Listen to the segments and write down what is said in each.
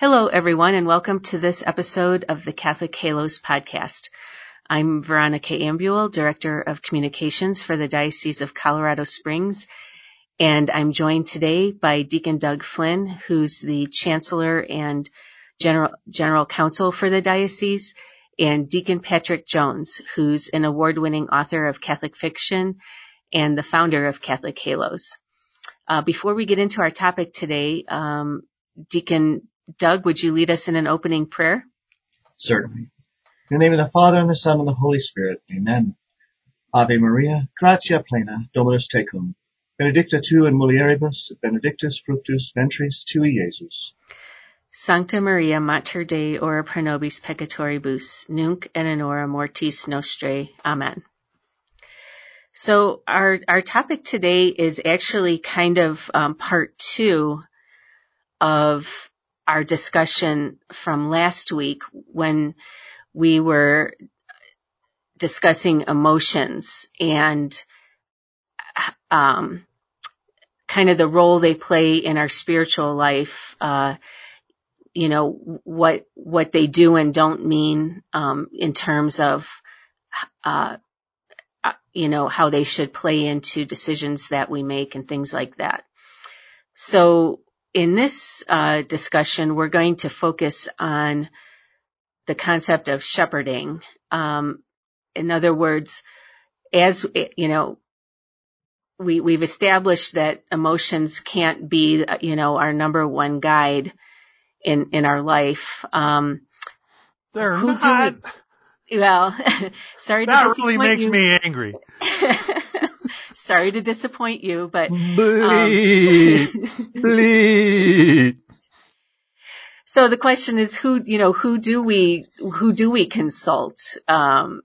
Hello, everyone, and welcome to this episode of the Catholic Halos podcast. I'm Veronica Ambule, Director of Communications for the Diocese of Colorado Springs, and I'm joined today by Deacon Doug Flynn, who's the Chancellor and General, General Counsel for the Diocese, and Deacon Patrick Jones, who's an award-winning author of Catholic fiction and the founder of Catholic Halos. Uh, before we get into our topic today, um, Deacon Doug, would you lead us in an opening prayer? Certainly. In the name of the Father, and the Son, and the Holy Spirit. Amen. Ave Maria, gratia plena, Dominus tecum. Benedicta tu in mulieribus, benedictus fructus ventris tui, Iesus. Sancta Maria, Mater Dei, ora pro nobis peccatoribus, nunc et in hora mortis nostrae. Amen. So our, our topic today is actually kind of um, part two of our discussion from last week when we were discussing emotions and um, kind of the role they play in our spiritual life. Uh, you know what what they do and don't mean um, in terms of uh, uh you know how they should play into decisions that we make and things like that. So in this uh, discussion, we're going to focus on the concept of shepherding. Um, in other words, as you know, we we've established that emotions can't be you know our number one guide in in our life. Um, They're who not. We, well, sorry that to really makes you. me angry. Sorry to disappoint you, but bleed, um, bleed. So the question is, who you know, who do we who do we consult? Um,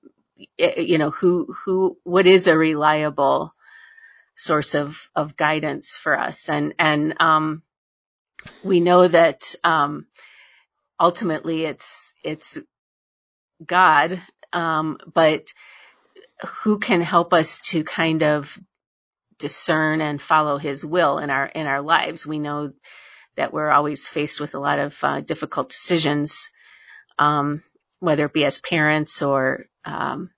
you know, who who what is a reliable source of of guidance for us? And and um, we know that um, ultimately it's it's God, um, but who can help us to kind of discern and follow his will in our in our lives. We know that we're always faced with a lot of uh, difficult decisions, um, whether it be as parents or um,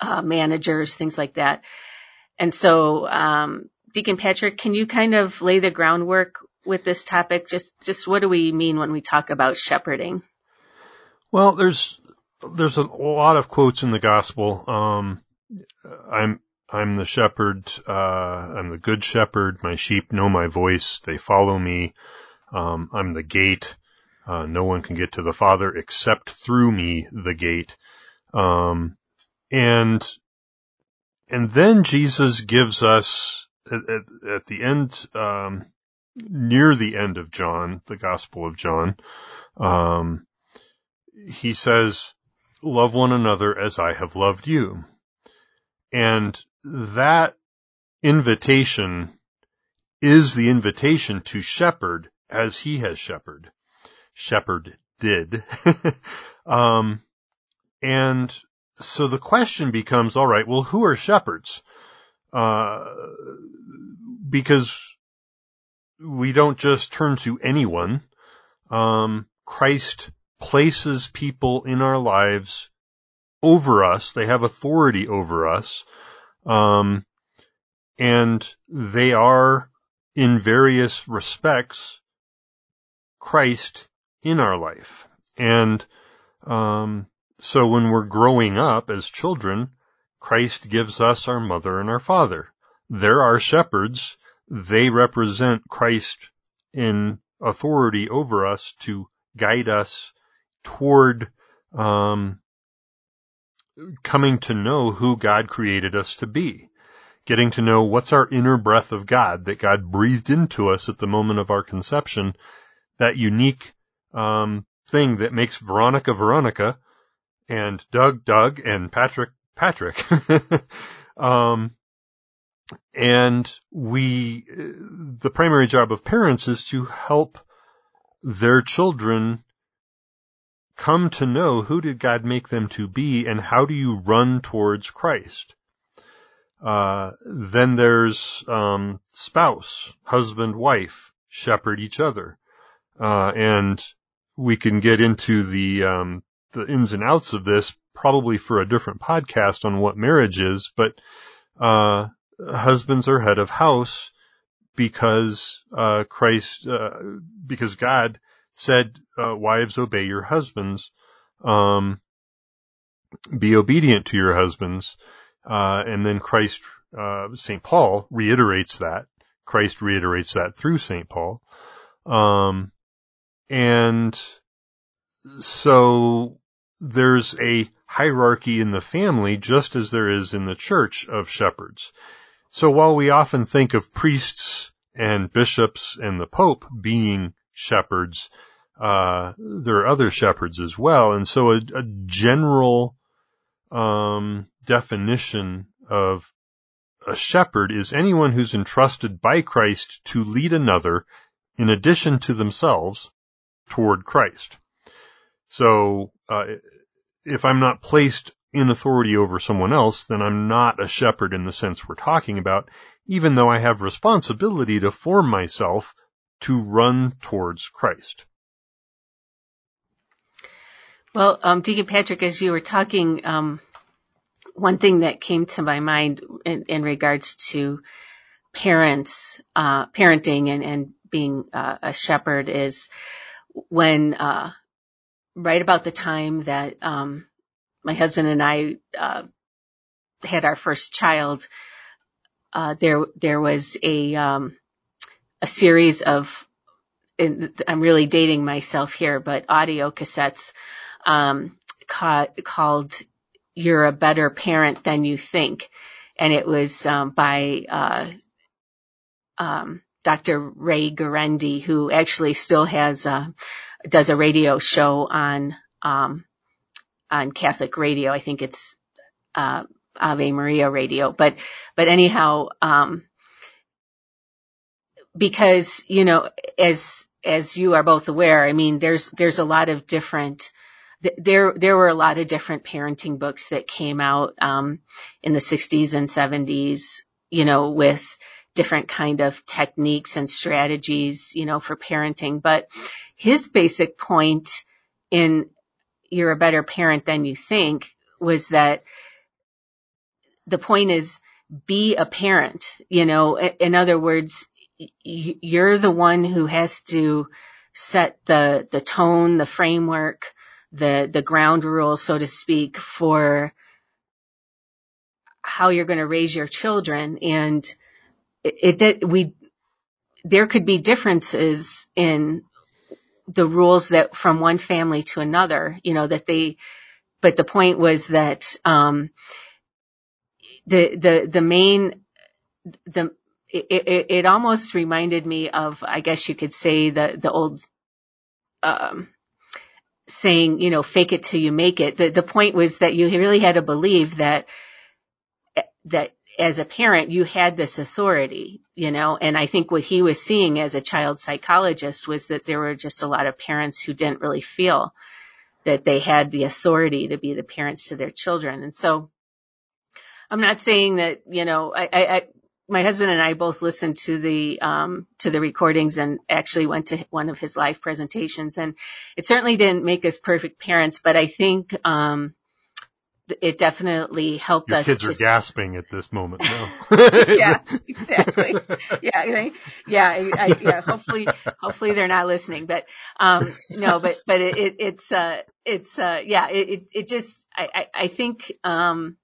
uh, managers, things like that. And so, um, Deacon Patrick, can you kind of lay the groundwork with this topic? Just just what do we mean when we talk about shepherding? Well, there's there's a lot of quotes in the gospel. Um, I'm I'm the shepherd. Uh, I'm the good shepherd. My sheep know my voice. They follow me. Um, I'm the gate. Uh, no one can get to the Father except through me, the gate. Um, and, and then Jesus gives us at, at, at the end, um, near the end of John, the Gospel of John, um, he says, love one another as I have loved you. And that invitation is the invitation to shepherd as he has shepherded. Shepherd did. um, and so the question becomes, all right, well, who are shepherds? Uh, because we don't just turn to anyone. Um, Christ places people in our lives over us. They have authority over us. Um, and they are in various respects Christ in our life. And, um, so when we're growing up as children, Christ gives us our mother and our father. They're our shepherds. They represent Christ in authority over us to guide us toward um, coming to know who God created us to be. Getting to know what's our inner breath of God that God breathed into us at the moment of our conception. That unique um, thing that makes Veronica Veronica and Doug Doug and Patrick Patrick. um, and we, the primary job of parents is to help their children come to know who did God make them to be and how do you run towards Christ. Uh, then there's um, spouse, husband, wife, shepherd each other. Uh, and we can get into the, um, the ins and outs of this probably for a different podcast on what marriage is, but, uh, husbands are head of house because, uh, Christ, uh, because God said, uh, wives obey your husbands, um, be obedient to your husbands, uh, and then Christ, uh, St. Paul reiterates that. Christ reiterates that through St. Paul. Um, and so there's a hierarchy in the family just as there is in the church of shepherds. So while we often think of priests and bishops and the pope being shepherds, uh, there are other shepherds as well. And so a, a general, um, definition of a shepherd is anyone who's entrusted by Christ to lead another in addition to themselves toward Christ. So, uh, if I'm not placed in authority over someone else, then I'm not a shepherd in the sense we're talking about, even though I have responsibility to form myself to run towards Christ. Well, um, Deacon Patrick, as you were talking, um, one thing that came to my mind in, in regards to parents, uh, parenting and, and being uh, a shepherd is when, uh, right about the time that, um, my husband and I, uh, had our first child, uh, there, there was a, um, a series of, I'm really dating myself here, but audio cassettes, um, ca- called You're a Better Parent Than You Think. And it was, um, by, uh, um, Dr. Ray Guarendi, who actually still has, uh, does a radio show on, um, on Catholic radio. I think it's, uh, Ave Maria radio, but, but anyhow, um, because, you know, as, as you are both aware, I mean, there's, there's a lot of different, there, there were a lot of different parenting books that came out, um, in the 60s and 70s, you know, with, different kind of techniques and strategies, you know, for parenting. But his basic point in you're a better parent than you think was that the point is be a parent, you know, in other words, you're the one who has to set the, the tone, the framework, the, the ground rules, so to speak, for how you're going to raise your children. And it did, we, there could be differences in the rules that from one family to another, you know, that they, but the point was that, um, the, the, the main, the, it, it, almost reminded me of, I guess you could say the, the old, um, saying, you know, fake it till you make it. The, the point was that you really had to believe that, that as a parent, you had this authority, you know, and I think what he was seeing as a child psychologist was that there were just a lot of parents who didn't really feel that they had the authority to be the parents to their children. And so I'm not saying that, you know, I, I my husband and I both listened to the, um, to the recordings and actually went to one of his live presentations and it certainly didn't make us perfect parents, but I think, um, it definitely helped Your us. Kids are gasping at this moment now. yeah, exactly. Yeah, yeah, I, yeah. Hopefully, hopefully they're not listening. But um, no, but but it, it, it's uh, it's uh, yeah. It it just I I, I think um,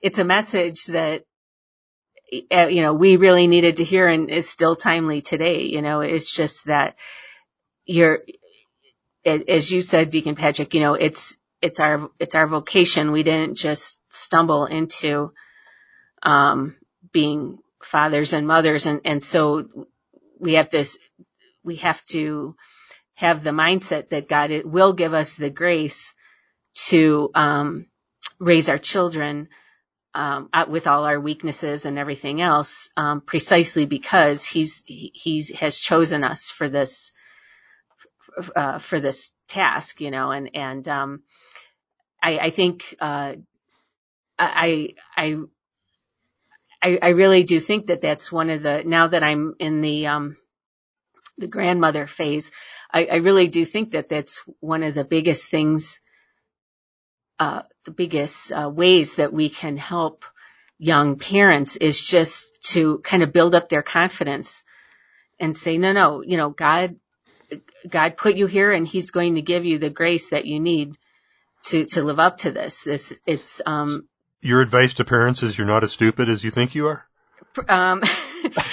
it's a message that you know we really needed to hear and is still timely today. You know, it's just that you're as you said, Deacon Patrick. You know, it's it's our it's our vocation. We didn't just stumble into um, being fathers and mothers, and and so we have to we have to have the mindset that God will give us the grace to um, raise our children um, with all our weaknesses and everything else, um, precisely because He's He, he has chosen us for this uh, for this task, you know, and and um, I, I think uh, I, I I I really do think that that's one of the now that I'm in the um, the grandmother phase, I, I really do think that that's one of the biggest things, uh, the biggest uh, ways that we can help young parents is just to kind of build up their confidence and say, no, no, you know, God, God put you here and he's going to give you the grace that you need to, to live up to this. This, it's, um, your advice to parents is you're not as stupid as you think you are? Um,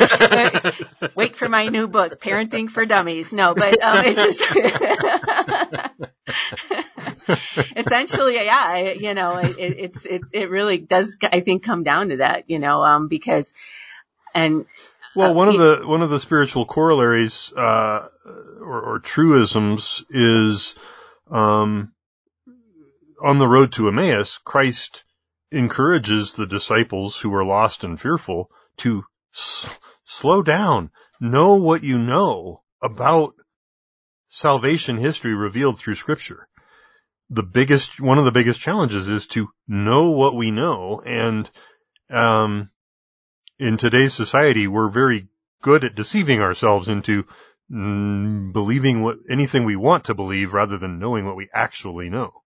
wait for my new book, Parenting for Dummies. No, but um, it's just essentially, yeah, you know, it, it's it it really does, I think, come down to that, you know, um, because and well, one uh, of the one of the spiritual corollaries uh, or, or truisms is um, on the road to Emmaus, Christ encourages the disciples who are lost and fearful to s- slow down, know what you know about salvation history revealed through scripture. The biggest, one of the biggest challenges is to know what we know. And, um, in today's society, we're very good at deceiving ourselves into mm, believing what anything we want to believe rather than knowing what we actually know.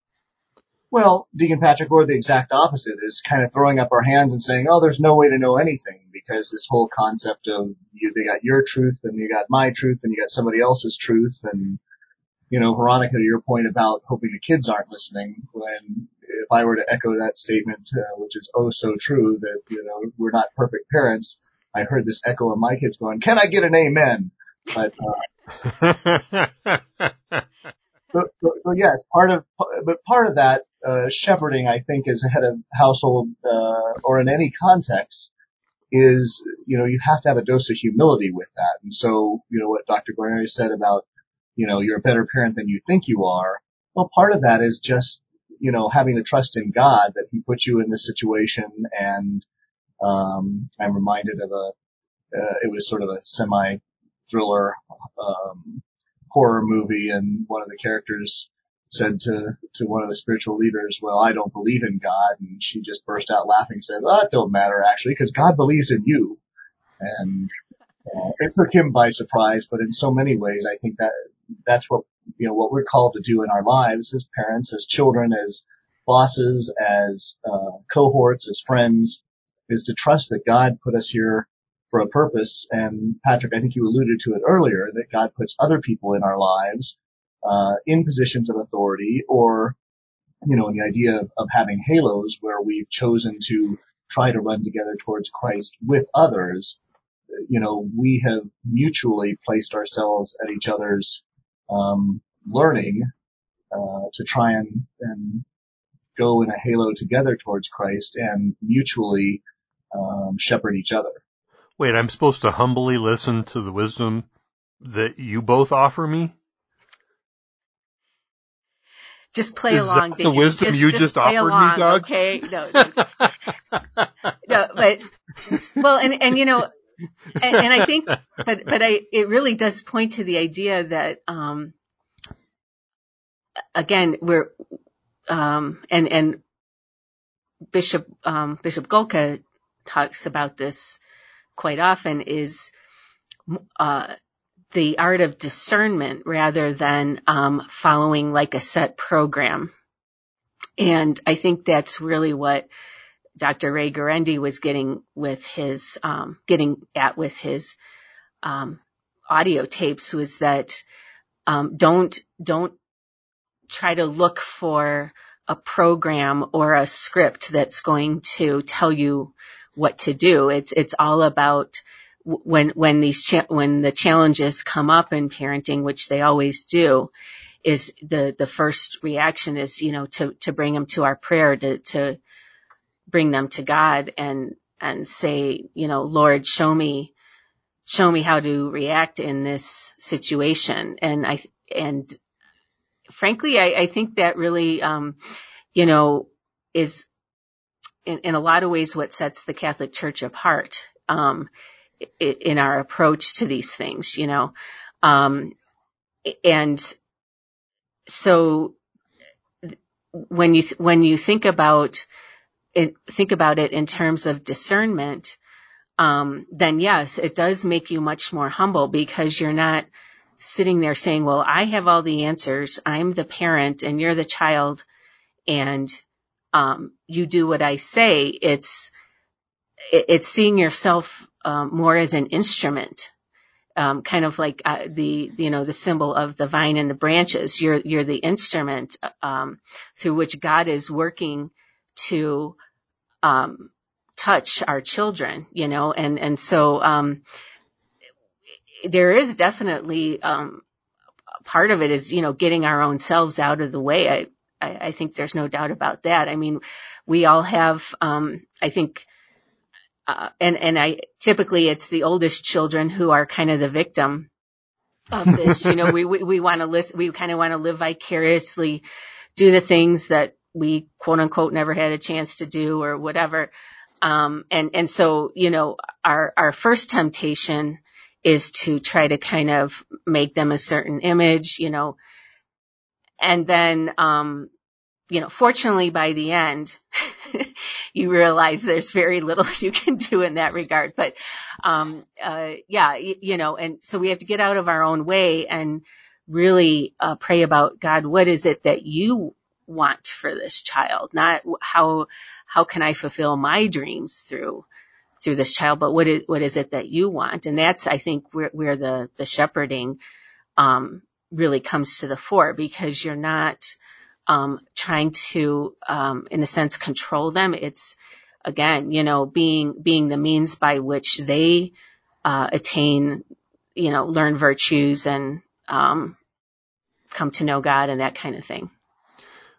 Well, Deacon Patrick, or the exact opposite is kind of throwing up our hands and saying, "Oh, there's no way to know anything," because this whole concept of you, they got your truth, and you got my truth, and you got somebody else's truth, and you know, Veronica, to your point about hoping the kids aren't listening, when if I were to echo that statement, uh, which is oh so true, that you know we're not perfect parents, I heard this echo of my kids going, "Can I get an amen?" But uh, so, so, so yes, part of, but part of that uh, shepherding, I think, as a head of household uh, or in any context, is you know you have to have a dose of humility with that. And so you know what Dr. Guarendi said about you know you're a better parent than you think you are. Well, part of that is just you know having the trust in God that He put you in this situation. And um, I'm reminded of a uh, it was sort of a semi thriller um, horror movie, and one of the characters said to, to one of the spiritual leaders, well, I don't believe in God. And she just burst out laughing and said, well, it don't matter actually, because God believes in you. And uh, it took him by surprise, but in so many ways, I think that that's what, you know, what we're called to do in our lives as parents, as children, as bosses, as, uh, cohorts, as friends, is to trust that God put us here for a purpose. And Patrick, I think you alluded to it earlier, that God puts other people in our lives uh, in positions of authority or, you know, the idea of, of having halos where we've chosen to try to run together towards Christ with others, you know, we have mutually placed ourselves at each other's um, learning uh, to try and, and go in a halo together towards Christ and mutually um, shepherd each other. Wait, I'm supposed to humbly listen to the wisdom that you both offer me? Just play along. Is along, The wisdom just, you just, just offered along, me, Doug? Okay, no, no, no, but well, and and you know, and, and I think, but but I, it really does point to the idea that, um, again, we're, um, and and Bishop um, Bishop Golka talks about this quite often is uh, the art of discernment rather than um, following like a set program. And I think that's really what Dr. Ray Guarendi was getting with his, um, getting at with his um, audio tapes was that um, don't don't try to look for a program or a script that's going to tell you what to do. It's it's all about when when these cha- when the challenges come up in parenting, which they always do, is the the first reaction is you know to to bring them to our prayer to to bring them to God and and say you know Lord show me show me how to react in this situation and I and frankly I, I think that really um, you know is in, in a lot of ways what sets the Catholic Church apart. Um, in our approach to these things, you know. Um, and so when you, when you think about think about it in terms of discernment, um, then yes, it does make you much more humble because you're not sitting there saying, well, I have all the answers. I'm the parent and you're the child and, um, you do what I say. It's, it's seeing yourself, um, more as an instrument. Um, kind of like uh, the you know the symbol of the vine and the branches. You're you're the instrument um, through which God is working to um, touch our children, you know, and and so um, there is definitely um, part of it is you know getting our own selves out of the way. I, I I think there's no doubt about that. I mean, we all have. Um, I think. Uh, and and I typically it's the oldest children who are kind of the victim of this. you know, we we, we want to list. We kind of want to live vicariously, do the things that we quote unquote never had a chance to do or whatever. Um, and, and so, you know, our, our first temptation is to try to kind of make them a certain image, you know, and then, um, you know, fortunately by the end, you realize there's very little you can do in that regard. But, um, uh, yeah, you, you know, and so we have to get out of our own way and really, uh, pray about God, what is it that you want for this child? Not how, how can I fulfill my dreams through, through this child, but what is, what is it that you want? And that's, I think, where, where the, the shepherding, um, really comes to the fore because you're not, um, trying to, um, in a sense, control them. It's, again, you know, being, being the means by which they, uh, attain, you know, learn virtues and, um, come to know God and that kind of thing.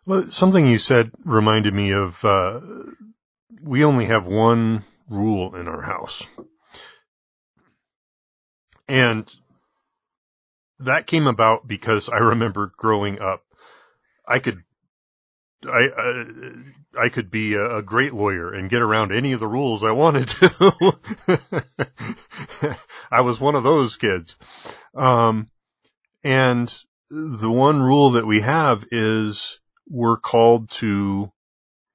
Well, something you said reminded me of, uh, we only have one rule in our house. And that came about because I remember growing up, I could, I, uh, I could be a, a, great lawyer and get around any of the rules I wanted to. I was one of those kids. Um, and the one rule that we have is we're called to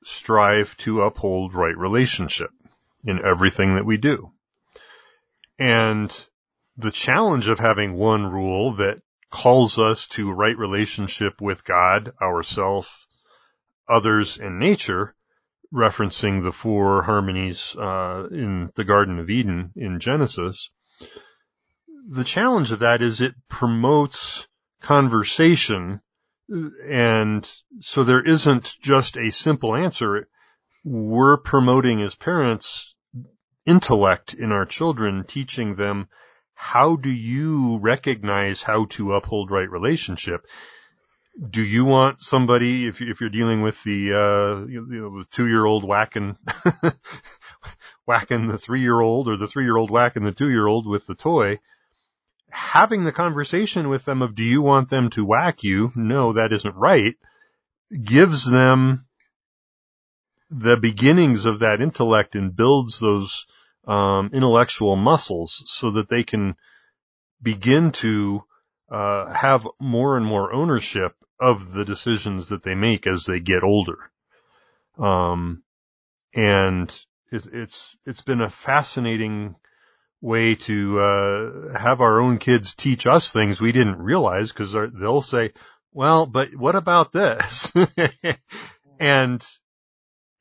strive to uphold right relationship in everything that we do. And the challenge of having one rule that calls us to right relationship with God, ourself, others, and nature, referencing the four harmonies uh, in the Garden of Eden in Genesis. The challenge of that is it promotes conversation and so there isn't just a simple answer. We're promoting as parents intellect in our children, teaching them how do you recognize how to uphold right relationship? Do you want somebody, if, if you're dealing with the, uh, you know, the two year old whacking, whacking the three year old or the three year old whacking the two year old with the toy, having the conversation with them of do you want them to whack you? No, that isn't right. Gives them the beginnings of that intellect and builds those um, intellectual muscles so that they can begin to uh, have more and more ownership of the decisions that they make as they get older. Um, and it, it's it's been a fascinating way to uh, have our own kids teach us things we didn't realize because they'll say, "Well, but what about this?" and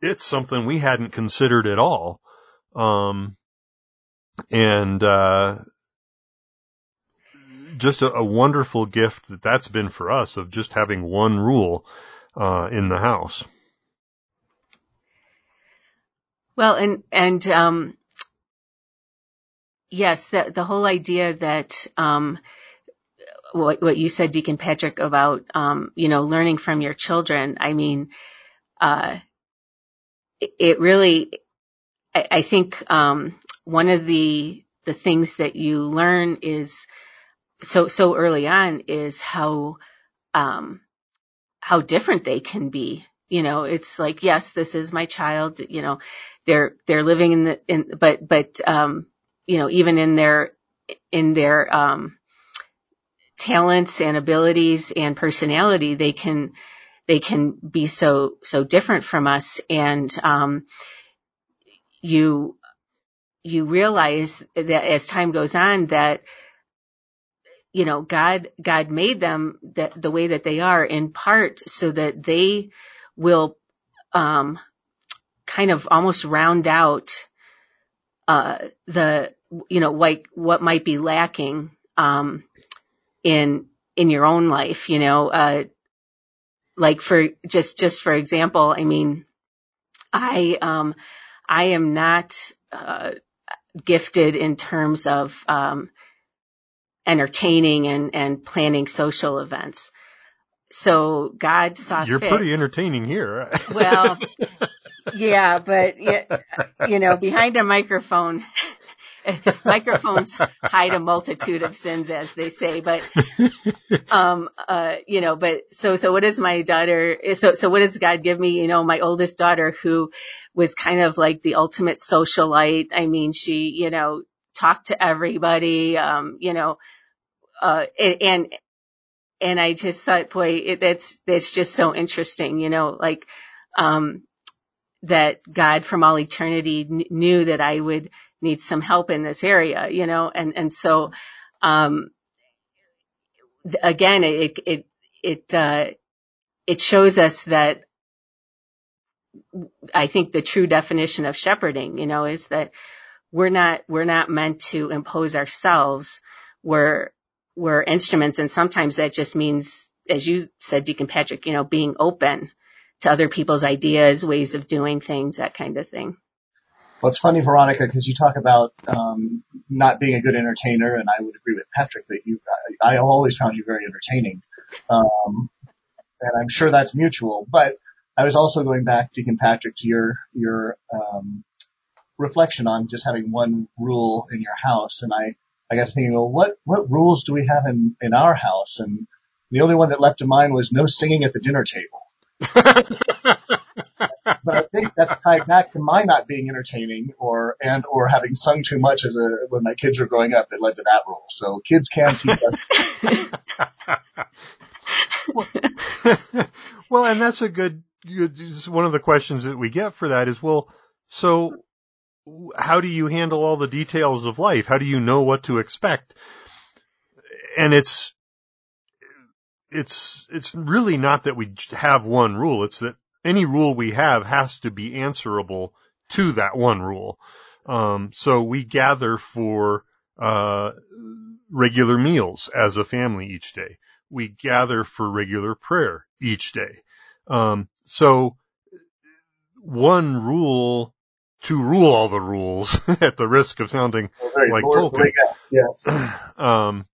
it's something we hadn't considered at all. Um, and uh, just a, a, wonderful gift that that's been for us of just having one rule uh, in the house. Well, and and um, yes, the the whole idea that um, what what you said, Deacon Patrick, about um, you know learning from your children. I mean, uh, it, it really, I, I think um, one of the the things that you learn is so so early on is how um, how different they can be. You know, it's like yes, this is my child. You know, they're they're living in the in, but but um, you know, even in their, in their, um, talents and abilities and personality, they can, they can be so, so different from us. And, um, you, you realize that as time goes on that you know, God, God made them that the way that they are in part so that they will, um, kind of almost round out, uh, the, you know, like what might be lacking, um, in, in your own life, you know, uh, like for just, just for example, I mean, I, um, I am not, uh, gifted in terms of, um, entertaining and, and planning social events. So God saw You're fit. pretty entertaining here. well, yeah, but you know, behind a microphone, microphones hide a multitude of sins, as they say. But, um, uh, you know, but so, so what is my daughter? So, so what does God give me? You know, my oldest daughter who was kind of like the ultimate socialite. I mean, she, you know, talked to everybody, um, you know, uh, and, and I just thought, boy, it, that's, that's just so interesting, you know, like, um, that God from all eternity kn- knew that I would need some help in this area, you know, and, and so, um, again, it, it, it, uh, it shows us that I think the true definition of shepherding, you know, is that we're not, we're not meant to impose ourselves. We're, we're instruments. And sometimes that just means, as you said, Deacon Patrick, you know, being open to other people's ideas, ways of doing things, that kind of thing. Well, it's funny, Veronica, because you talk about um, not being a good entertainer, and I would agree with Patrick that you. I, I always found you very entertaining, um, and I'm sure that's mutual. But I was also going back, Deacon Patrick, to your your um, reflection on just having one rule in your house, and I I got thinking, well, what what rules do we have in in our house? And the only one that leapt to mind was no singing at the dinner table. but I think that's tied back to my not being entertaining or and or having sung too much as a when my kids were growing up that led to that rule. So kids can teach us. well, and that's a good, good one of the questions that we get for that is well, so how do you handle all the details of life? How do you know what to expect? And it's it's it's really not that we have one rule. It's that any rule we have has to be answerable to that one rule. Um, so we gather for uh, regular meals as a family each day. We gather for regular prayer each day. Um, so one rule to rule all the rules at the risk of sounding like Tolkien. Yes. um,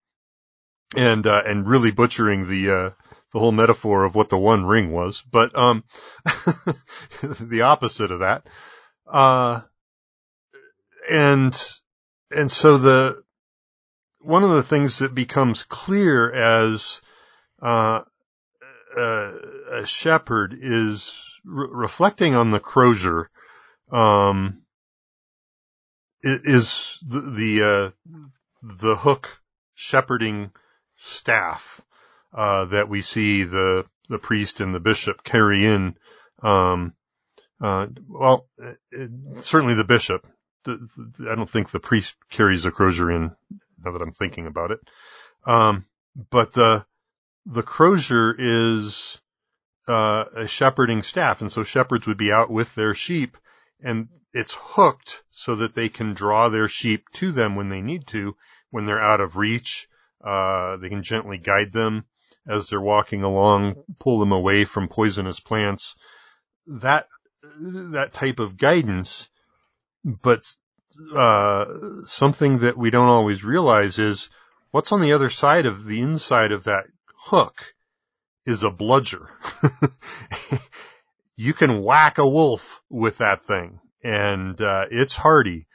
and uh, and really butchering the uh, the whole metaphor of what the One Ring was, but um, the opposite of that. Uh, and and so the one of the things that becomes clear as uh, a, a shepherd is re- reflecting on the crozier. Um, is the the uh, the hook shepherding staff uh, that we see the the priest and the bishop carry in. Um, uh, well, it, certainly the bishop. The, the, I don't think the priest carries the crozier in. Now that I'm thinking about it, um, but the the crozier is uh, a shepherding staff, and so shepherds would be out with their sheep, and it's hooked so that they can draw their sheep to them when they need to, when they're out of reach. Uh, they can gently guide them as they're walking along, pull them away from poisonous plants. That that type of guidance, but uh, something that we don't always realize is what's on the other side of the inside of that hook is a bludger. you can whack a wolf with that thing, and uh, it's hardy,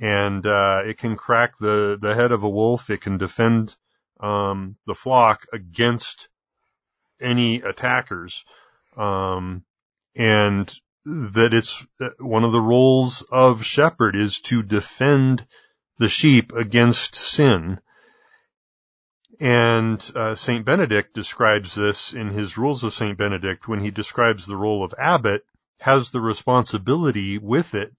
and uh, it can crack the the head of a wolf. It can defend um, the flock against any attackers, um, and that it's uh, one of the roles of shepherd is to defend the sheep against sin. And uh, Saint Benedict describes this in his Rules of Saint Benedict when he describes the role of abbot has the responsibility with it.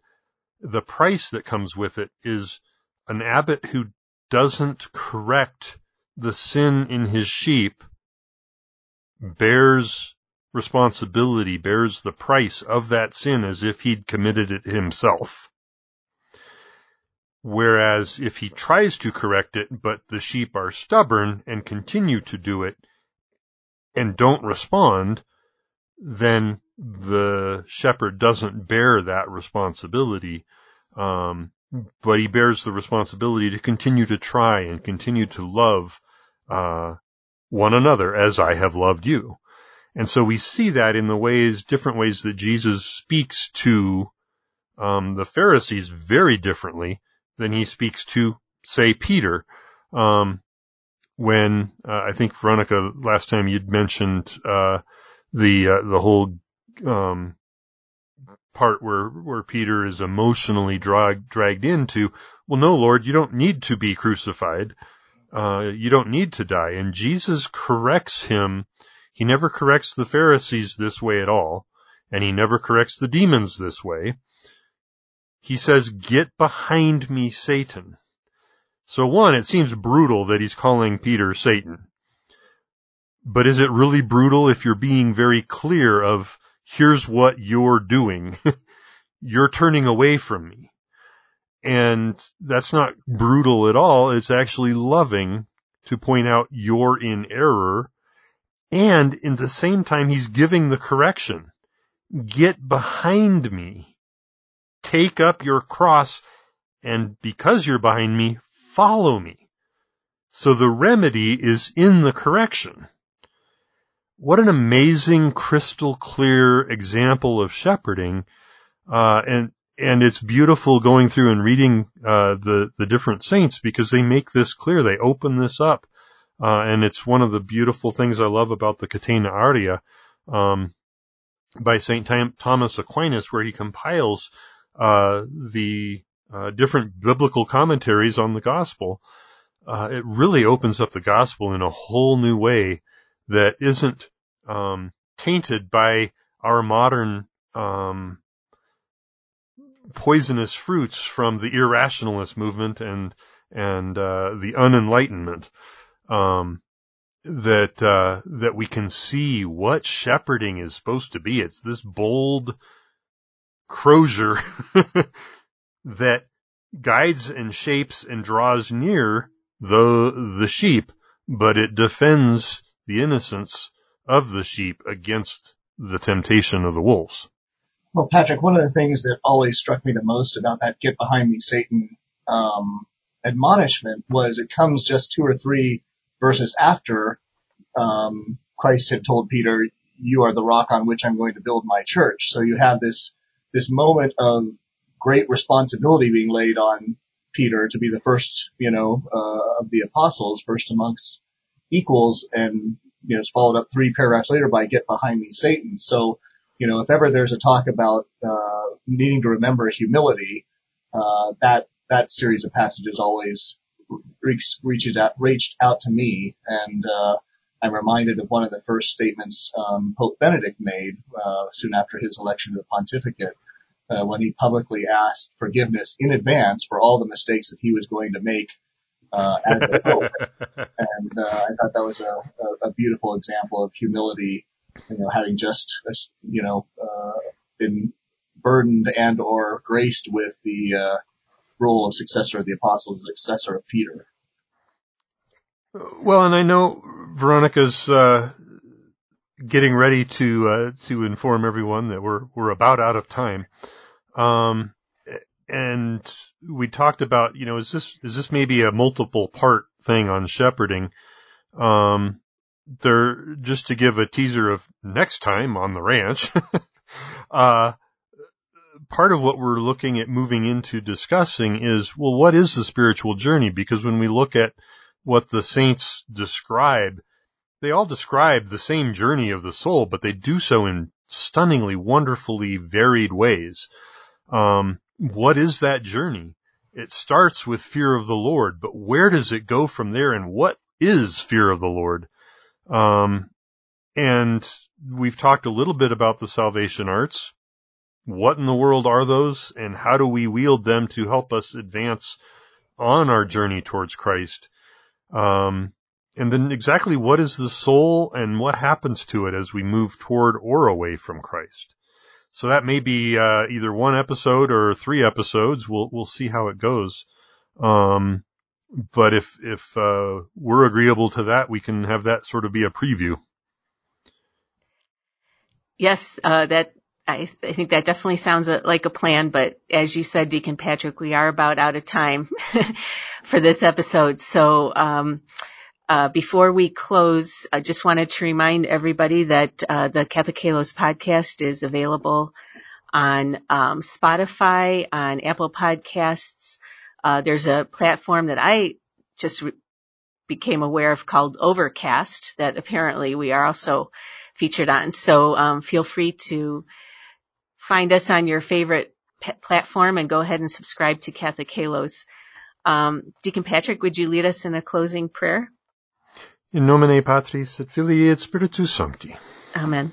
The price that comes with it is an abbot who doesn't correct the sin in his sheep bears responsibility, bears the price of that sin as if he'd committed it himself. Whereas if he tries to correct it, but the sheep are stubborn and continue to do it and don't respond, then the shepherd doesn't bear that responsibility. Um, but he bears the responsibility to continue to try and continue to love, uh, one another as I have loved you. And so we see that in the ways, different ways that Jesus speaks to, um, the Pharisees very differently than he speaks to, say, Peter. Um, when uh, I think Veronica last time you'd mentioned uh, the uh, the whole um, part where where Peter is emotionally drag, dragged into, well, no, Lord, you don't need to be crucified. Uh, you don't need to die. And Jesus corrects him. He never corrects the Pharisees this way at all, and he never corrects the demons this way he says, get behind me, Satan. So one, it seems brutal that he's calling Peter Satan. But is it really brutal if you're being very clear of, here's what you're doing? you're turning away from me. And that's not brutal at all. It's actually loving to point out you're in error. And in the same time, he's giving the correction. Get behind me take up your cross and because you're behind me, follow me. So the remedy is in the correction. What an amazing crystal clear example of shepherding. Uh, and, and it's beautiful going through and reading, uh, the, the different saints because they make this clear. They open this up. Uh, and it's one of the beautiful things I love about the Catena Aurea, um, by St. Thomas Aquinas, where he compiles uh, the uh, different biblical commentaries on the gospel, uh, it really opens up the gospel in a whole new way that isn't um, tainted by our modern um, poisonous fruits from the irrationalist movement and and uh, the unenlightenment. Um, that uh, that we can see what shepherding is supposed to be. It's this bold crozier that guides and shapes and draws near the, the sheep, but it defends the innocence of the sheep against the temptation of the wolves. Well, Patrick, one of the things that always struck me the most about that get behind me Satan, um, admonishment was it comes just two or three verses after, um, Christ had told Peter, you are the rock on which I'm going to build my church. So you have this this moment of great responsibility being laid on Peter to be the first, you know, uh, of the apostles, first amongst equals, and you know, it's followed up three paragraphs later by "Get behind me, Satan." So, you know, if ever there's a talk about uh, needing to remember humility, uh, that that series of passages always reached reaches out reached out to me, and uh, I'm reminded of one of the first statements um, Pope Benedict made uh, soon after his election to the pontificate, uh, when he publicly asked forgiveness in advance for all the mistakes that he was going to make uh, as a pope. and uh, I thought that was a, a, a beautiful example of humility, you know, having just you know uh, been burdened and or graced with the uh, role of successor of the apostles, successor of Peter. Well, and I know Veronica's uh, getting ready to uh, to inform everyone that we're we're about out of time. Um, and we talked about, you know, is this is this maybe a multiple part thing on shepherding? Um, there just to give a teaser of next time on the ranch. uh, part of what we're looking at moving into discussing is, well, what is the spiritual journey? Because when we look at what the saints describe, they all describe the same journey of the soul, but they do so in stunningly, wonderfully varied ways. Um, what is that journey? It starts with fear of the Lord, but where does it go from there and what is fear of the Lord? Um, and we've talked a little bit about the salvation arts. What in the world are those and how do we wield them to help us advance on our journey towards Christ? Um, and then exactly what is the soul and what happens to it as we move toward or away from Christ. So that may be uh, either one episode or three episodes. We'll we'll see how it goes. Um, but if if uh, we're agreeable to that, we can have that sort of be a preview. Yes, uh, that I, I, think that definitely sounds a, like a plan. But as you said, Deacon Patrick, we are about out of time for this episode. So um, uh, before we close, I just wanted to remind everybody that uh, the Catholic Halos podcast is available on um, Spotify, on Apple Podcasts. Uh, there's a platform that I just re- became aware of called Overcast that apparently we are also featured on. So um, feel free to find us on your favorite p- platform and go ahead and subscribe to Catholic Halos. Um, Deacon Patrick, would you lead us in a closing prayer? In nomine Patris et Filii et Spiritus Sancti. Amen.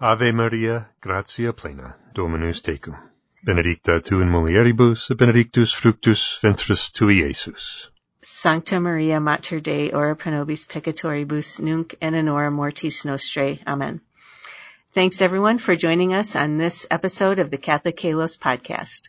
Ave Maria, gratia plena, Dominus tecum. Benedicta tu in mulieribus, et benedictus fructus ventris tui, Iesus. Sancta Maria Mater Dei, ora pro nobis peccatoribus, nunc et in hora mortis nostrae. Amen. Thanks everyone for joining us on this episode of the Catholic Halos podcast.